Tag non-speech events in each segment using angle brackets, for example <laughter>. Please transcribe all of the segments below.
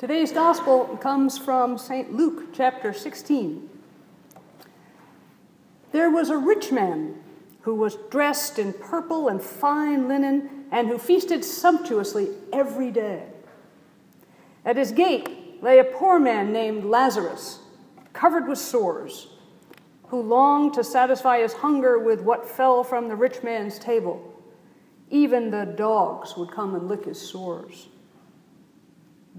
Today's gospel comes from St. Luke chapter 16. There was a rich man who was dressed in purple and fine linen and who feasted sumptuously every day. At his gate lay a poor man named Lazarus, covered with sores, who longed to satisfy his hunger with what fell from the rich man's table. Even the dogs would come and lick his sores.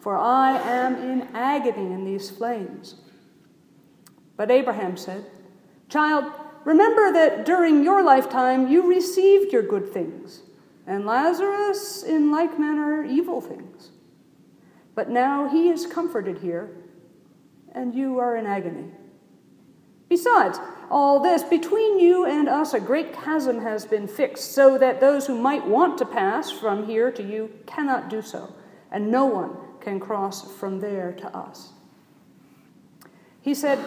for I am in agony in these flames. But Abraham said, Child, remember that during your lifetime you received your good things and Lazarus in like manner evil things. But now he is comforted here, and you are in agony. Besides all this, between you and us a great chasm has been fixed, so that those who might want to pass from here to you cannot do so, and no one can cross from there to us. He said,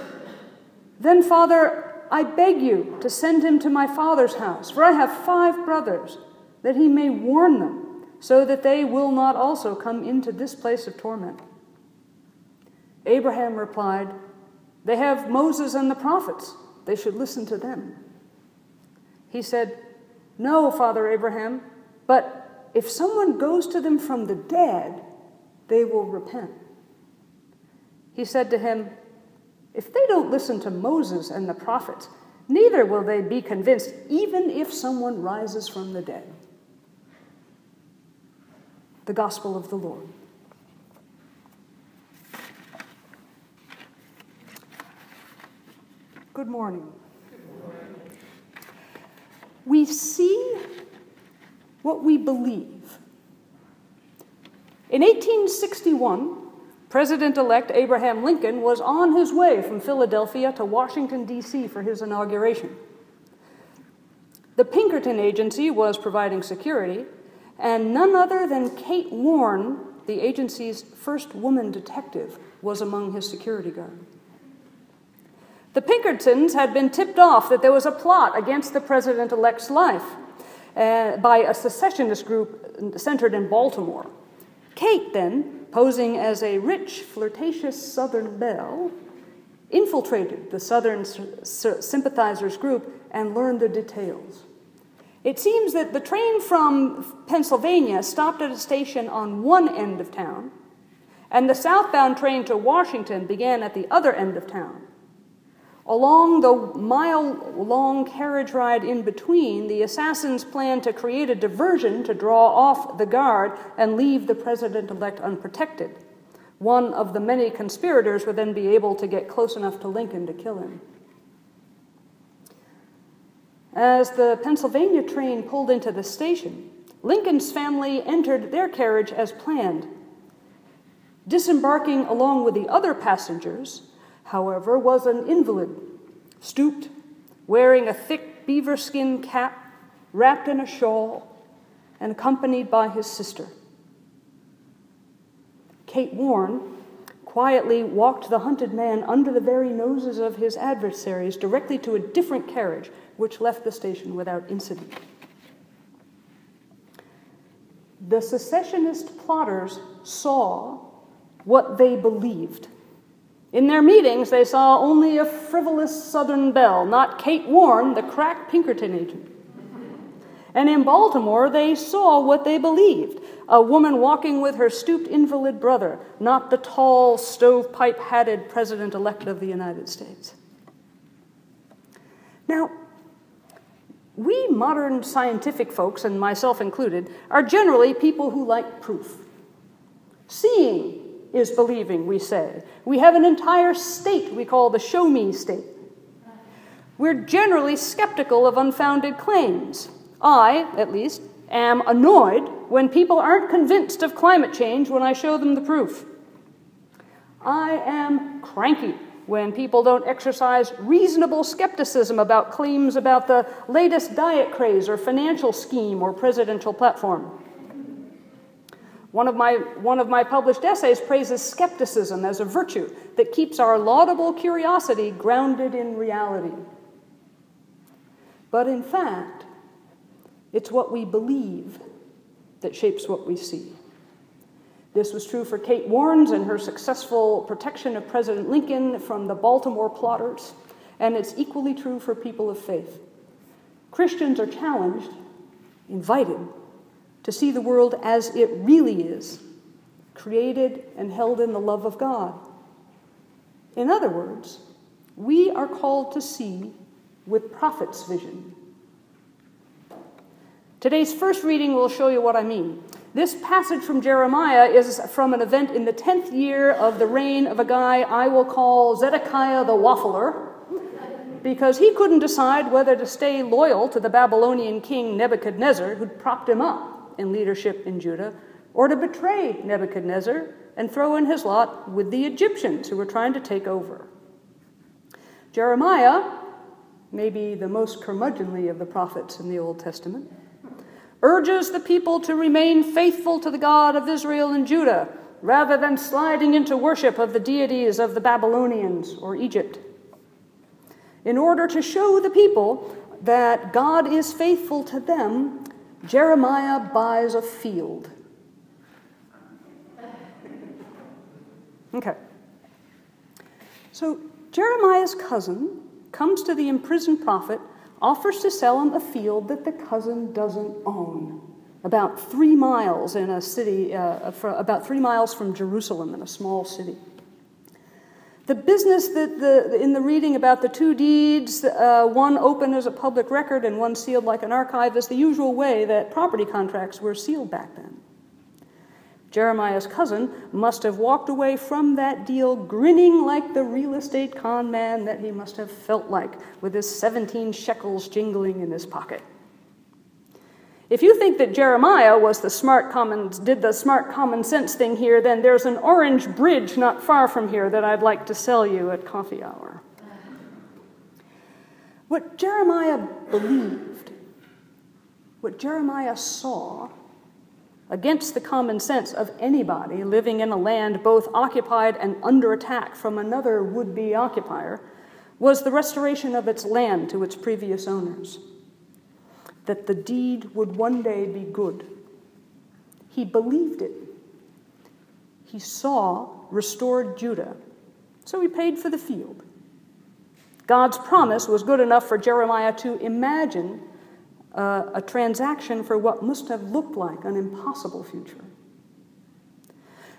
Then, Father, I beg you to send him to my father's house, for I have five brothers that he may warn them, so that they will not also come into this place of torment. Abraham replied, They have Moses and the prophets. They should listen to them. He said, No, Father Abraham, but if someone goes to them from the dead, they will repent. He said to him, If they don't listen to Moses and the prophets, neither will they be convinced, even if someone rises from the dead the gospel of the Lord. Good morning. We see what we believe. In 1861, President elect Abraham Lincoln was on his way from Philadelphia to Washington, D.C. for his inauguration. The Pinkerton Agency was providing security, and none other than Kate Warne, the agency's first woman detective, was among his security guard. The Pinkertons had been tipped off that there was a plot against the president elect's life uh, by a secessionist group centered in Baltimore. Kate, then, posing as a rich, flirtatious Southern belle, infiltrated the Southern sympathizers group and learned the details. It seems that the train from Pennsylvania stopped at a station on one end of town, and the southbound train to Washington began at the other end of town. Along the mile long carriage ride in between, the assassins planned to create a diversion to draw off the guard and leave the president elect unprotected. One of the many conspirators would then be able to get close enough to Lincoln to kill him. As the Pennsylvania train pulled into the station, Lincoln's family entered their carriage as planned. Disembarking along with the other passengers, however, was an invalid, stooped, wearing a thick beaver skin cap, wrapped in a shawl, and accompanied by his sister. Kate Warne quietly walked the hunted man under the very noses of his adversaries directly to a different carriage which left the station without incident. The secessionist plotters saw what they believed. In their meetings, they saw only a frivolous Southern belle, not Kate Warne, the crack Pinkerton agent. And in Baltimore, they saw what they believed a woman walking with her stooped invalid brother, not the tall, stovepipe hatted president elect of the United States. Now, we modern scientific folks, and myself included, are generally people who like proof. Seeing is believing, we say. We have an entire state we call the show me state. We're generally skeptical of unfounded claims. I, at least, am annoyed when people aren't convinced of climate change when I show them the proof. I am cranky when people don't exercise reasonable skepticism about claims about the latest diet craze or financial scheme or presidential platform. One of, my, one of my published essays praises skepticism as a virtue that keeps our laudable curiosity grounded in reality. But in fact, it's what we believe that shapes what we see. This was true for Kate Warnes and her successful protection of President Lincoln from the Baltimore plotters, and it's equally true for people of faith. Christians are challenged, invited, to see the world as it really is, created and held in the love of God. In other words, we are called to see with prophet's vision. Today's first reading will show you what I mean. This passage from Jeremiah is from an event in the 10th year of the reign of a guy I will call Zedekiah the Waffler, because he couldn't decide whether to stay loyal to the Babylonian king Nebuchadnezzar, who'd propped him up in leadership in Judah, or to betray Nebuchadnezzar and throw in his lot with the Egyptians who were trying to take over. Jeremiah, maybe the most curmudgeonly of the prophets in the Old Testament, urges the people to remain faithful to the God of Israel and Judah rather than sliding into worship of the deities of the Babylonians or Egypt. In order to show the people that God is faithful to them, Jeremiah buys a field. Okay. So Jeremiah's cousin comes to the imprisoned prophet offers to sell him a field that the cousin doesn't own, about three miles in a city, uh, about three miles from Jerusalem in a small city. The business that the, in the reading about the two deeds, uh, one open as a public record and one sealed like an archive, is the usual way that property contracts were sealed back then. Jeremiah's cousin must have walked away from that deal grinning like the real estate con man that he must have felt like, with his 17 shekels jingling in his pocket. If you think that Jeremiah was the smart common, did the smart common sense thing here, then there's an orange bridge not far from here that I'd like to sell you at coffee hour. What Jeremiah believed, what Jeremiah saw, against the common sense of anybody living in a land both occupied and under attack from another would be occupier, was the restoration of its land to its previous owners. That the deed would one day be good. He believed it. He saw restored Judah, so he paid for the field. God's promise was good enough for Jeremiah to imagine uh, a transaction for what must have looked like an impossible future.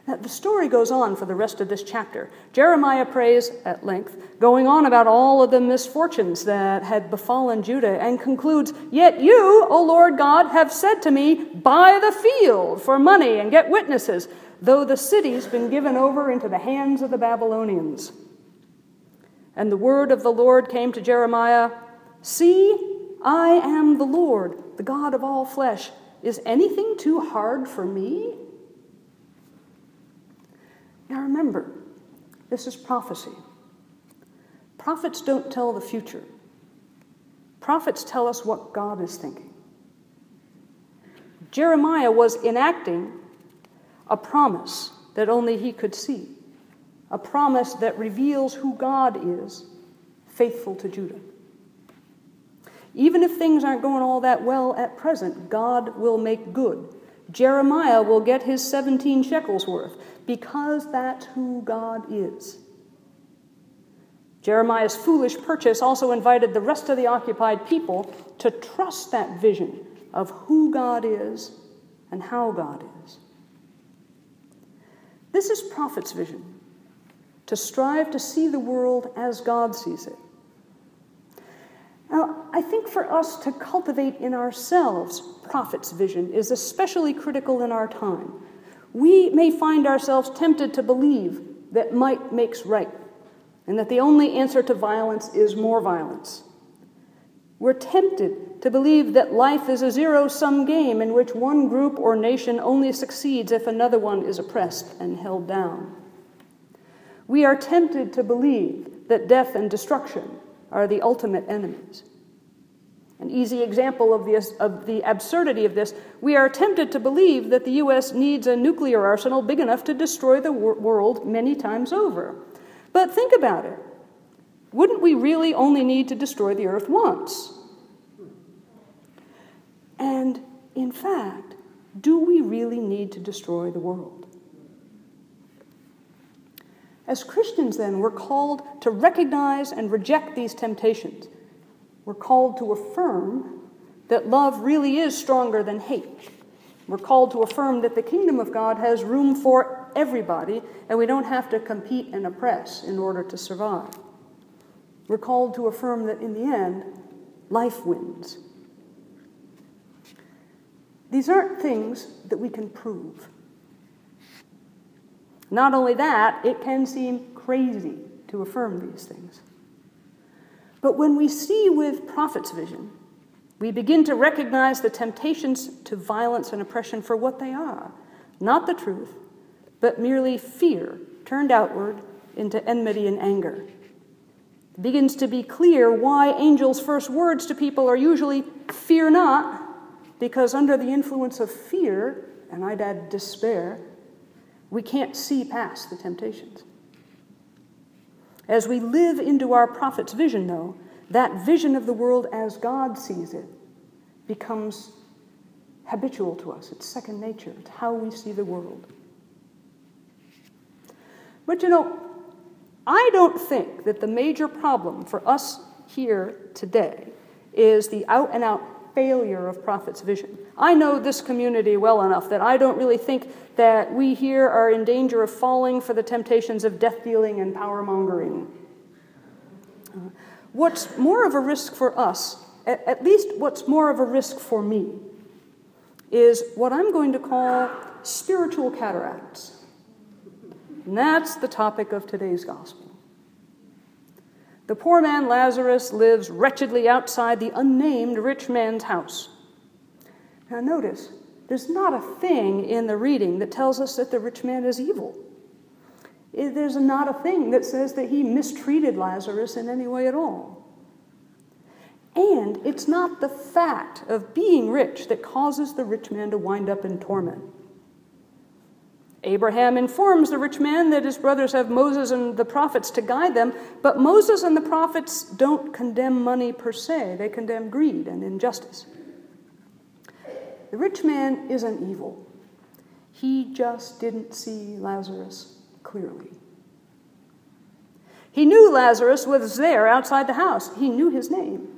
The story goes on for the rest of this chapter. Jeremiah prays at length, going on about all of the misfortunes that had befallen Judah, and concludes Yet you, O Lord God, have said to me, Buy the field for money and get witnesses, though the city's been given over into the hands of the Babylonians. And the word of the Lord came to Jeremiah See, I am the Lord, the God of all flesh. Is anything too hard for me? Now remember, this is prophecy. Prophets don't tell the future, prophets tell us what God is thinking. Jeremiah was enacting a promise that only he could see, a promise that reveals who God is, faithful to Judah. Even if things aren't going all that well at present, God will make good. Jeremiah will get his 17 shekels worth because that's who God is. Jeremiah's foolish purchase also invited the rest of the occupied people to trust that vision of who God is and how God is. This is prophet's vision to strive to see the world as God sees it now, I think for us to cultivate in ourselves prophet's vision is especially critical in our time. We may find ourselves tempted to believe that might makes right, and that the only answer to violence is more violence. We're tempted to believe that life is a zero sum game in which one group or nation only succeeds if another one is oppressed and held down. we are tempted to believe that death and destruction are the ultimate enemies. An easy example of the, of the absurdity of this, we are tempted to believe that the U.S. needs a nuclear arsenal big enough to destroy the wor- world many times over. But think about it. Wouldn't we really only need to destroy the earth once? And in fact, do we really need to destroy the world? As Christians, then, we're called to recognize and reject these temptations we're called to affirm that love really is stronger than hate. We're called to affirm that the kingdom of God has room for everybody, and we don't have to compete and oppress in order to survive. We're called to affirm that in the end, life wins. These aren't things that we can prove. Not only that, it can seem crazy to affirm these things. But when we see with prophet's vision, we begin to recognize the temptations to violence and oppression for what they are not the truth, but merely fear turned outward into enmity and anger. It begins to be clear why angels' first words to people are usually, Fear not, because under the influence of fear, and I'd add despair, we can't see past the temptations. As we live into our prophet's vision, though, that vision of the world as God sees it becomes habitual to us. It's second nature, it's how we see the world. But you know, I don't think that the major problem for us here today is the out and out failure of prophet's vision. I know this community well enough that I don't really think that we here are in danger of falling for the temptations of death dealing and power mongering. Uh, what's more of a risk for us, at least what's more of a risk for me, is what I'm going to call spiritual cataracts. And that's the topic of today's gospel. The poor man Lazarus lives wretchedly outside the unnamed rich man's house. Now, notice, there's not a thing in the reading that tells us that the rich man is evil. There's not a thing that says that he mistreated Lazarus in any way at all. And it's not the fact of being rich that causes the rich man to wind up in torment. Abraham informs the rich man that his brothers have Moses and the prophets to guide them, but Moses and the prophets don't condemn money per se, they condemn greed and injustice. The rich man isn't evil, he just didn't see Lazarus clearly. He knew Lazarus was there outside the house, he knew his name,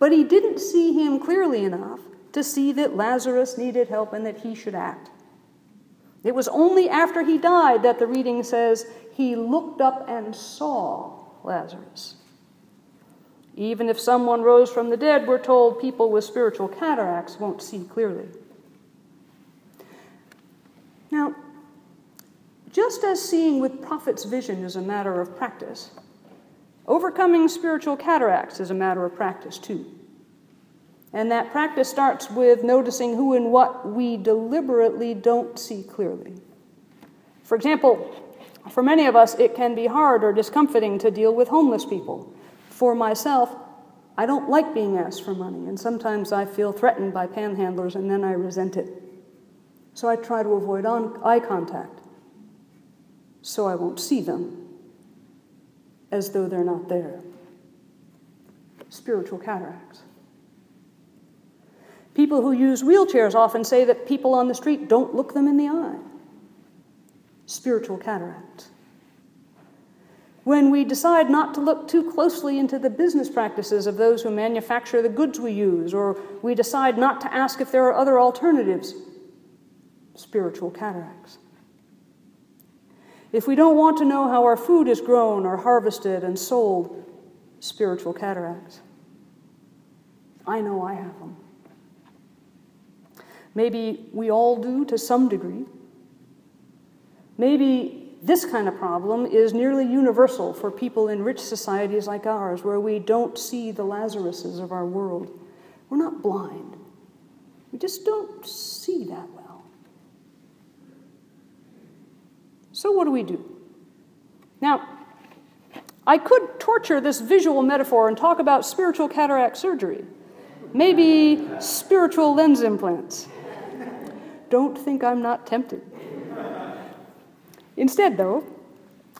but he didn't see him clearly enough to see that Lazarus needed help and that he should act. It was only after he died that the reading says he looked up and saw Lazarus. Even if someone rose from the dead, we're told people with spiritual cataracts won't see clearly. Now, just as seeing with prophet's vision is a matter of practice, overcoming spiritual cataracts is a matter of practice too. And that practice starts with noticing who and what we deliberately don't see clearly. For example, for many of us, it can be hard or discomforting to deal with homeless people. For myself, I don't like being asked for money, and sometimes I feel threatened by panhandlers and then I resent it. So I try to avoid eye contact so I won't see them as though they're not there. Spiritual cataracts. People who use wheelchairs often say that people on the street don't look them in the eye. Spiritual cataracts. When we decide not to look too closely into the business practices of those who manufacture the goods we use, or we decide not to ask if there are other alternatives, spiritual cataracts. If we don't want to know how our food is grown or harvested and sold, spiritual cataracts. I know I have them. Maybe we all do to some degree. Maybe this kind of problem is nearly universal for people in rich societies like ours, where we don't see the Lazaruses of our world. We're not blind, we just don't see that well. So, what do we do? Now, I could torture this visual metaphor and talk about spiritual cataract surgery, maybe spiritual lens implants. Don't think I'm not tempted. Instead, though,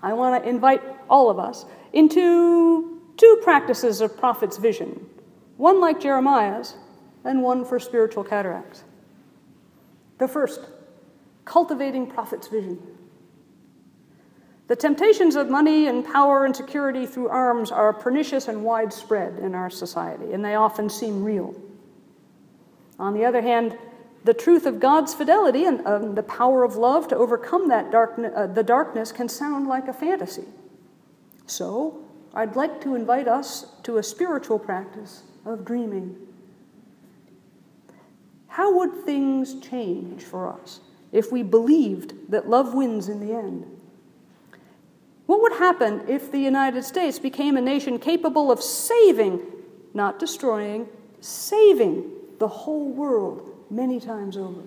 I want to invite all of us into two practices of prophet's vision one like Jeremiah's, and one for spiritual cataracts. The first, cultivating prophet's vision. The temptations of money and power and security through arms are pernicious and widespread in our society, and they often seem real. On the other hand, the truth of God's fidelity and um, the power of love to overcome that darkness, uh, the darkness can sound like a fantasy. So, I'd like to invite us to a spiritual practice of dreaming. How would things change for us if we believed that love wins in the end? What would happen if the United States became a nation capable of saving, not destroying, saving the whole world many times over?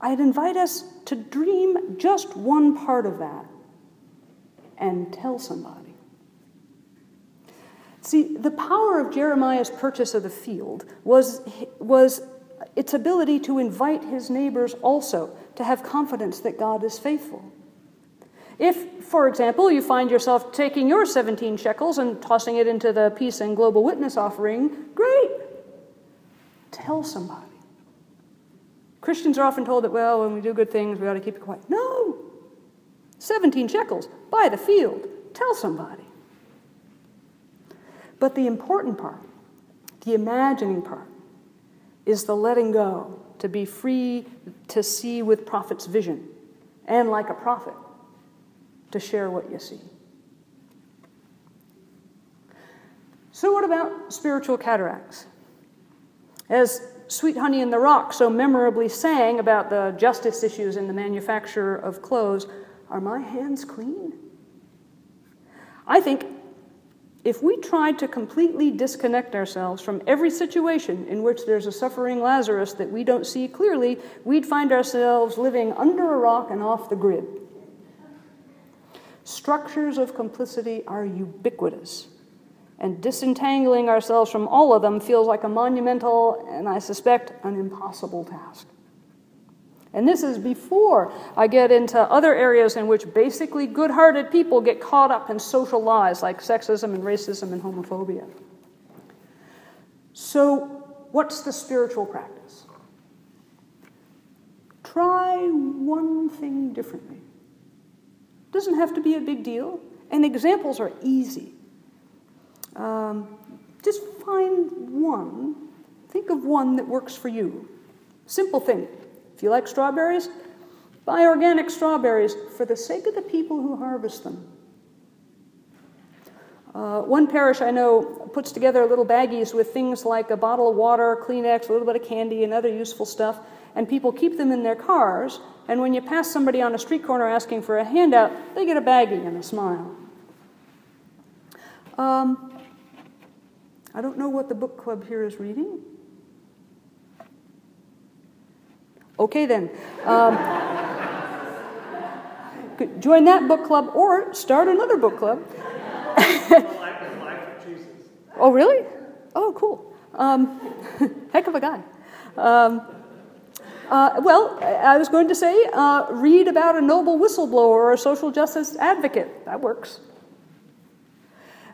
I'd invite us to dream just one part of that and tell somebody. See, the power of Jeremiah's purchase of the field was, was its ability to invite his neighbors also to have confidence that God is faithful. If, for example, you find yourself taking your 17 shekels and tossing it into the peace and global witness offering, great. Tell somebody. Christians are often told that, well, when we do good things, we ought to keep it quiet. No! 17 shekels, buy the field, tell somebody. But the important part, the imagining part, is the letting go, to be free to see with prophet's vision, and like a prophet, to share what you see. So, what about spiritual cataracts? As Sweet Honey in the Rock so memorably sang about the justice issues in the manufacture of clothes, are my hands clean? I think if we tried to completely disconnect ourselves from every situation in which there's a suffering Lazarus that we don't see clearly, we'd find ourselves living under a rock and off the grid. Structures of complicity are ubiquitous, and disentangling ourselves from all of them feels like a monumental and, I suspect, an impossible task. And this is before I get into other areas in which basically good hearted people get caught up in social lies like sexism and racism and homophobia. So, what's the spiritual practice? Try one thing differently. Doesn't have to be a big deal, and examples are easy. Um, just find one, think of one that works for you. Simple thing. If you like strawberries, buy organic strawberries for the sake of the people who harvest them. Uh, one parish I know puts together little baggies with things like a bottle of water, Kleenex, a little bit of candy, and other useful stuff, and people keep them in their cars. And when you pass somebody on a street corner asking for a handout, they get a baggie and a smile. Um, I don't know what the book club here is reading. Okay, then. Um, <laughs> join that book club or start another book club. <laughs> oh, really? Oh, cool. Um, <laughs> heck of a guy. Um, uh, well, I was going to say uh, read about a noble whistleblower or a social justice advocate. That works.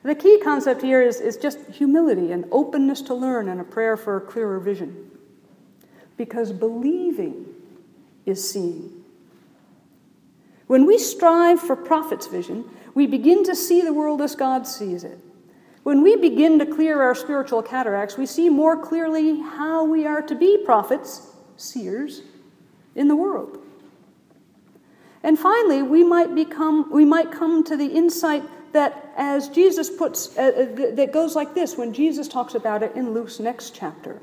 The key concept here is, is just humility and openness to learn and a prayer for a clearer vision because believing is seeing. When we strive for prophet's vision, we begin to see the world as God sees it. When we begin to clear our spiritual cataracts, we see more clearly how we are to be prophets, seers, in the world. And finally, we might become we might come to the insight that as Jesus puts uh, uh that goes like this when Jesus talks about it in Luke's next chapter.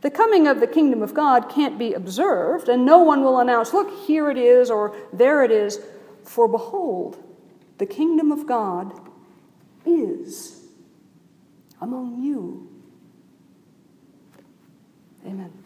The coming of the kingdom of God can't be observed, and no one will announce, Look, here it is, or there it is. For behold, the kingdom of God is among you. Amen.